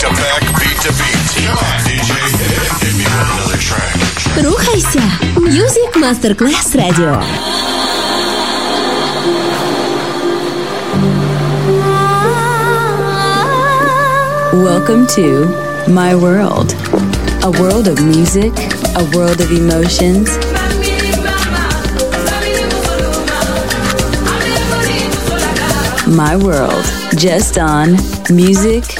to back, beat to beat. Come on, DJ, hit me with another track. Рухайся! Music Masterclass Radio. Welcome to My World, a world of music, a world of emotions. My World, just on Music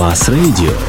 Masterclass Radio.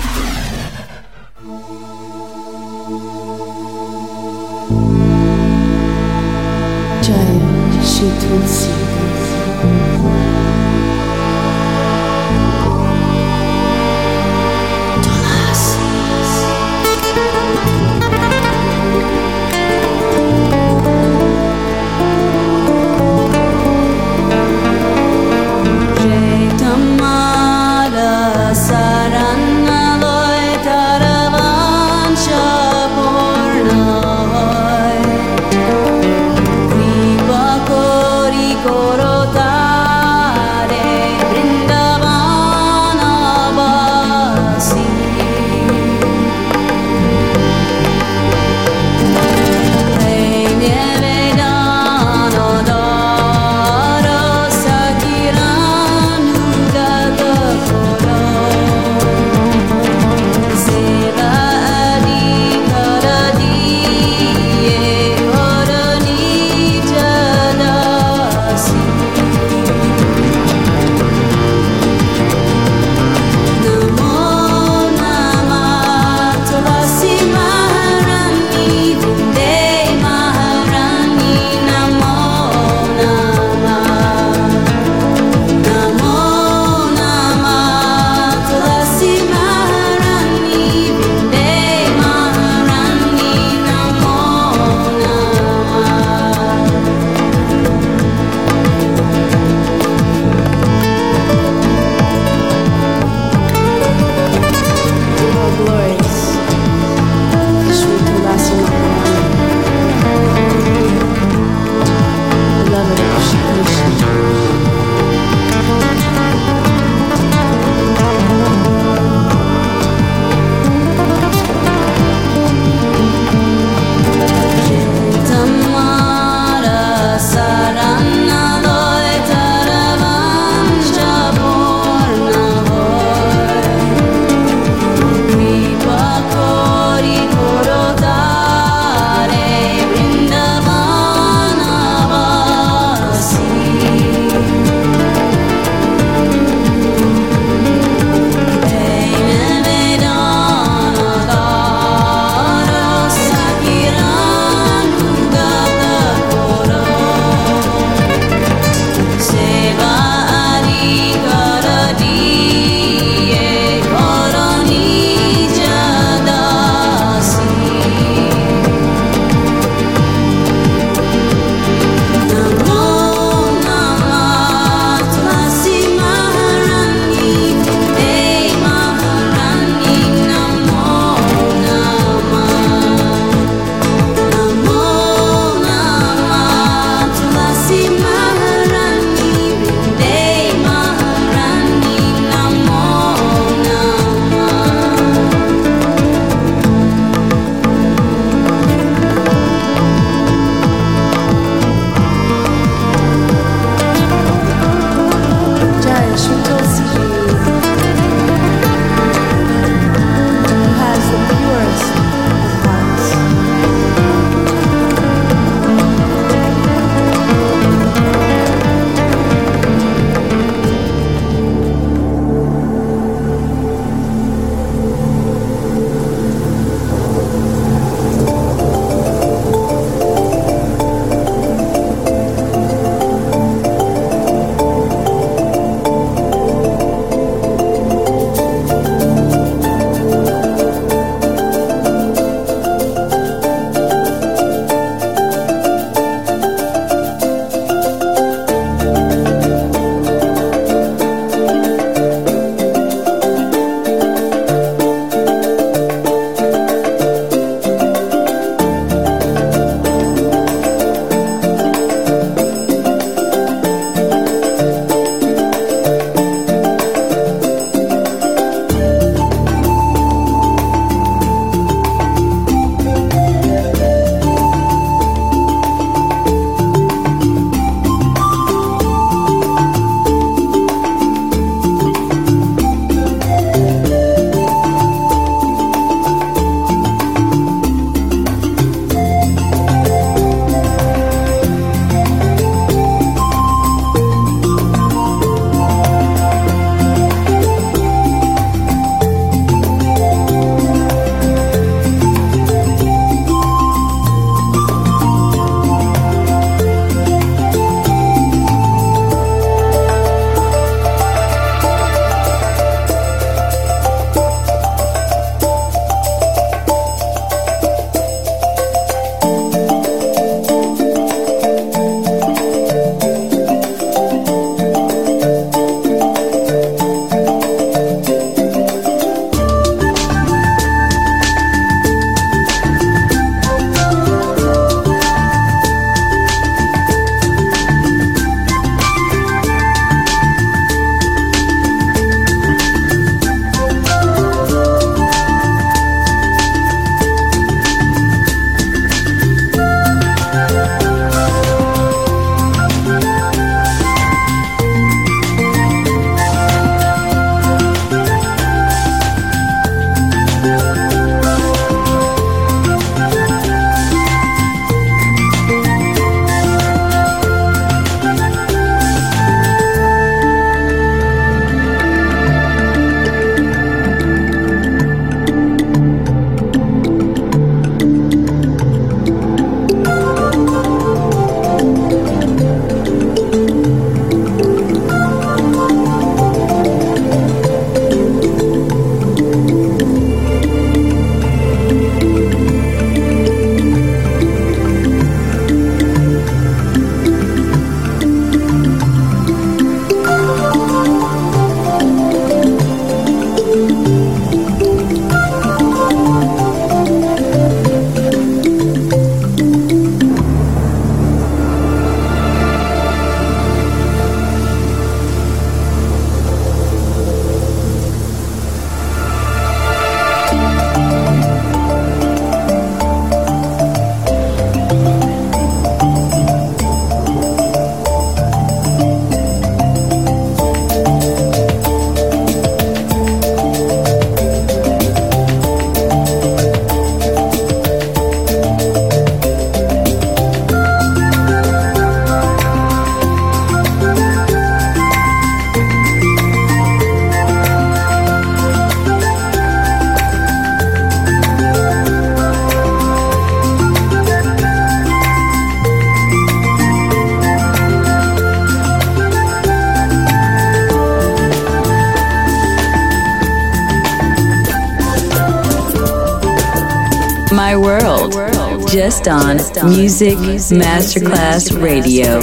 Music Masterclass Radio.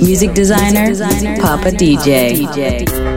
Music designer, Papa DJ. sick,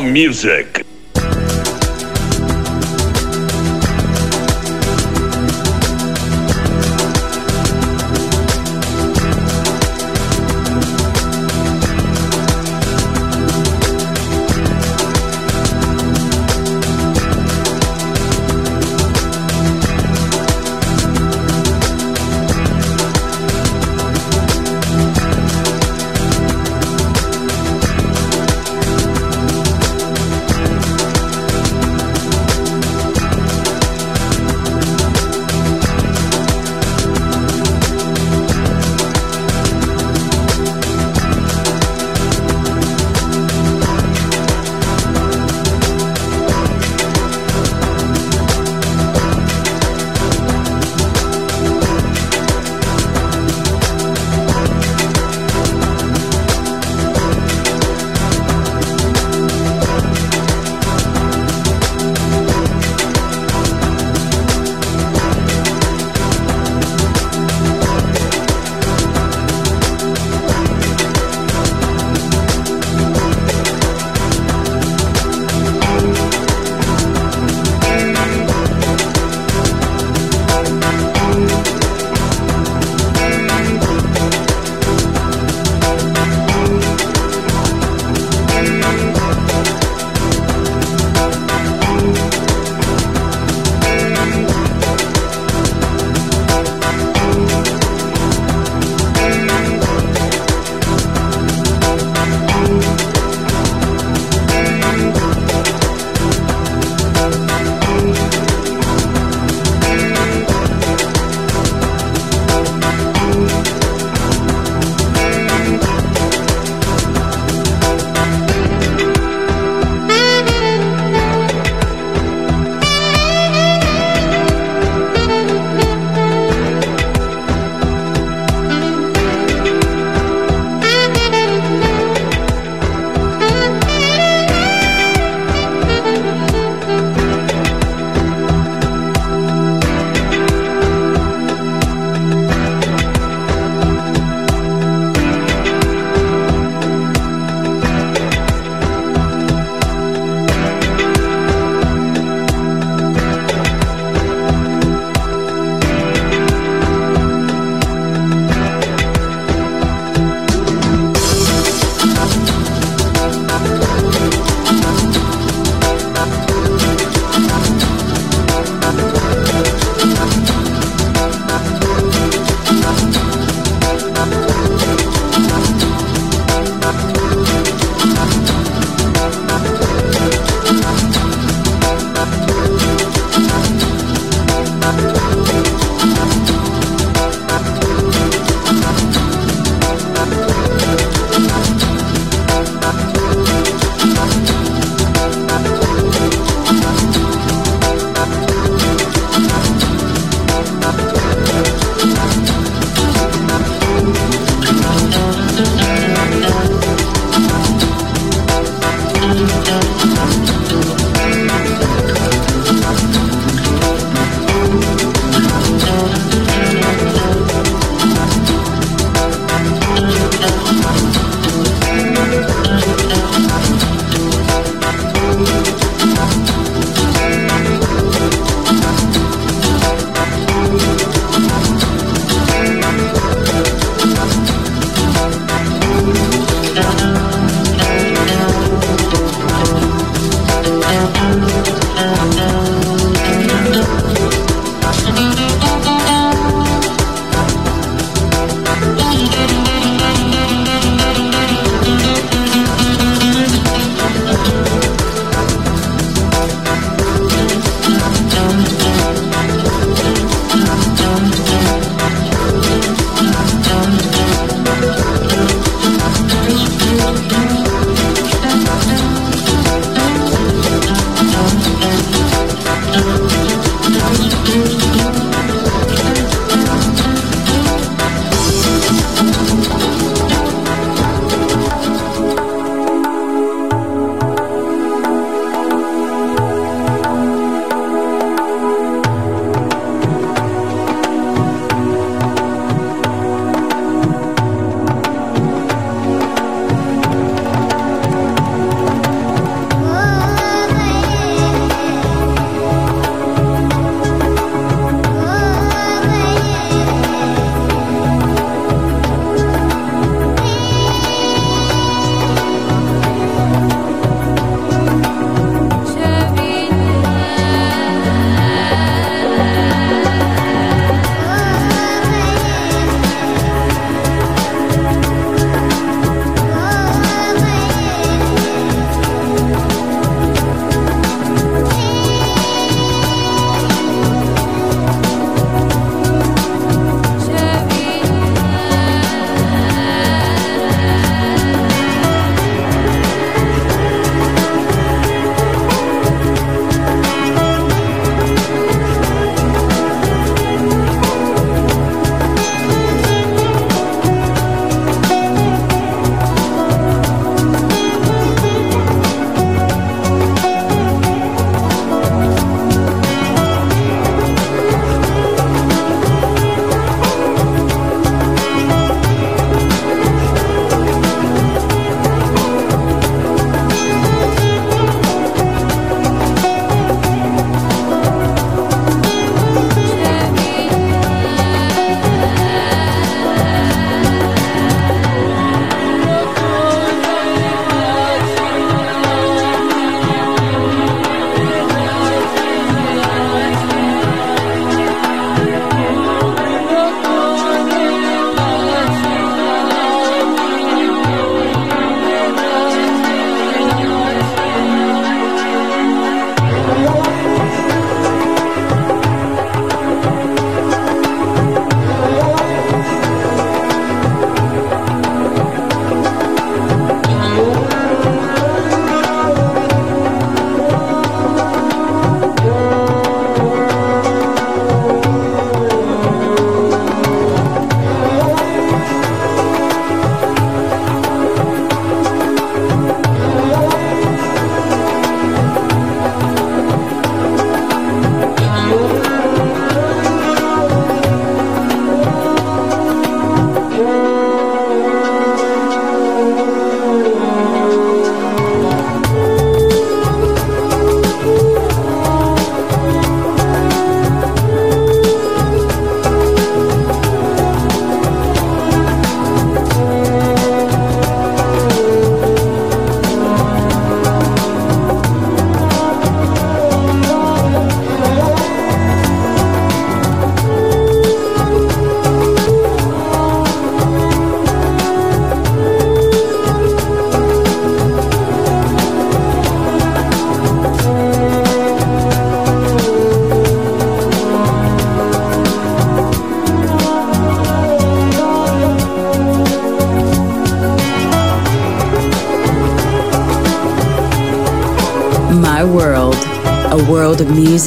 music.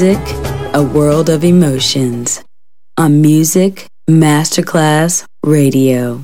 Music, a world of emotions. On Music Masterclass Radio.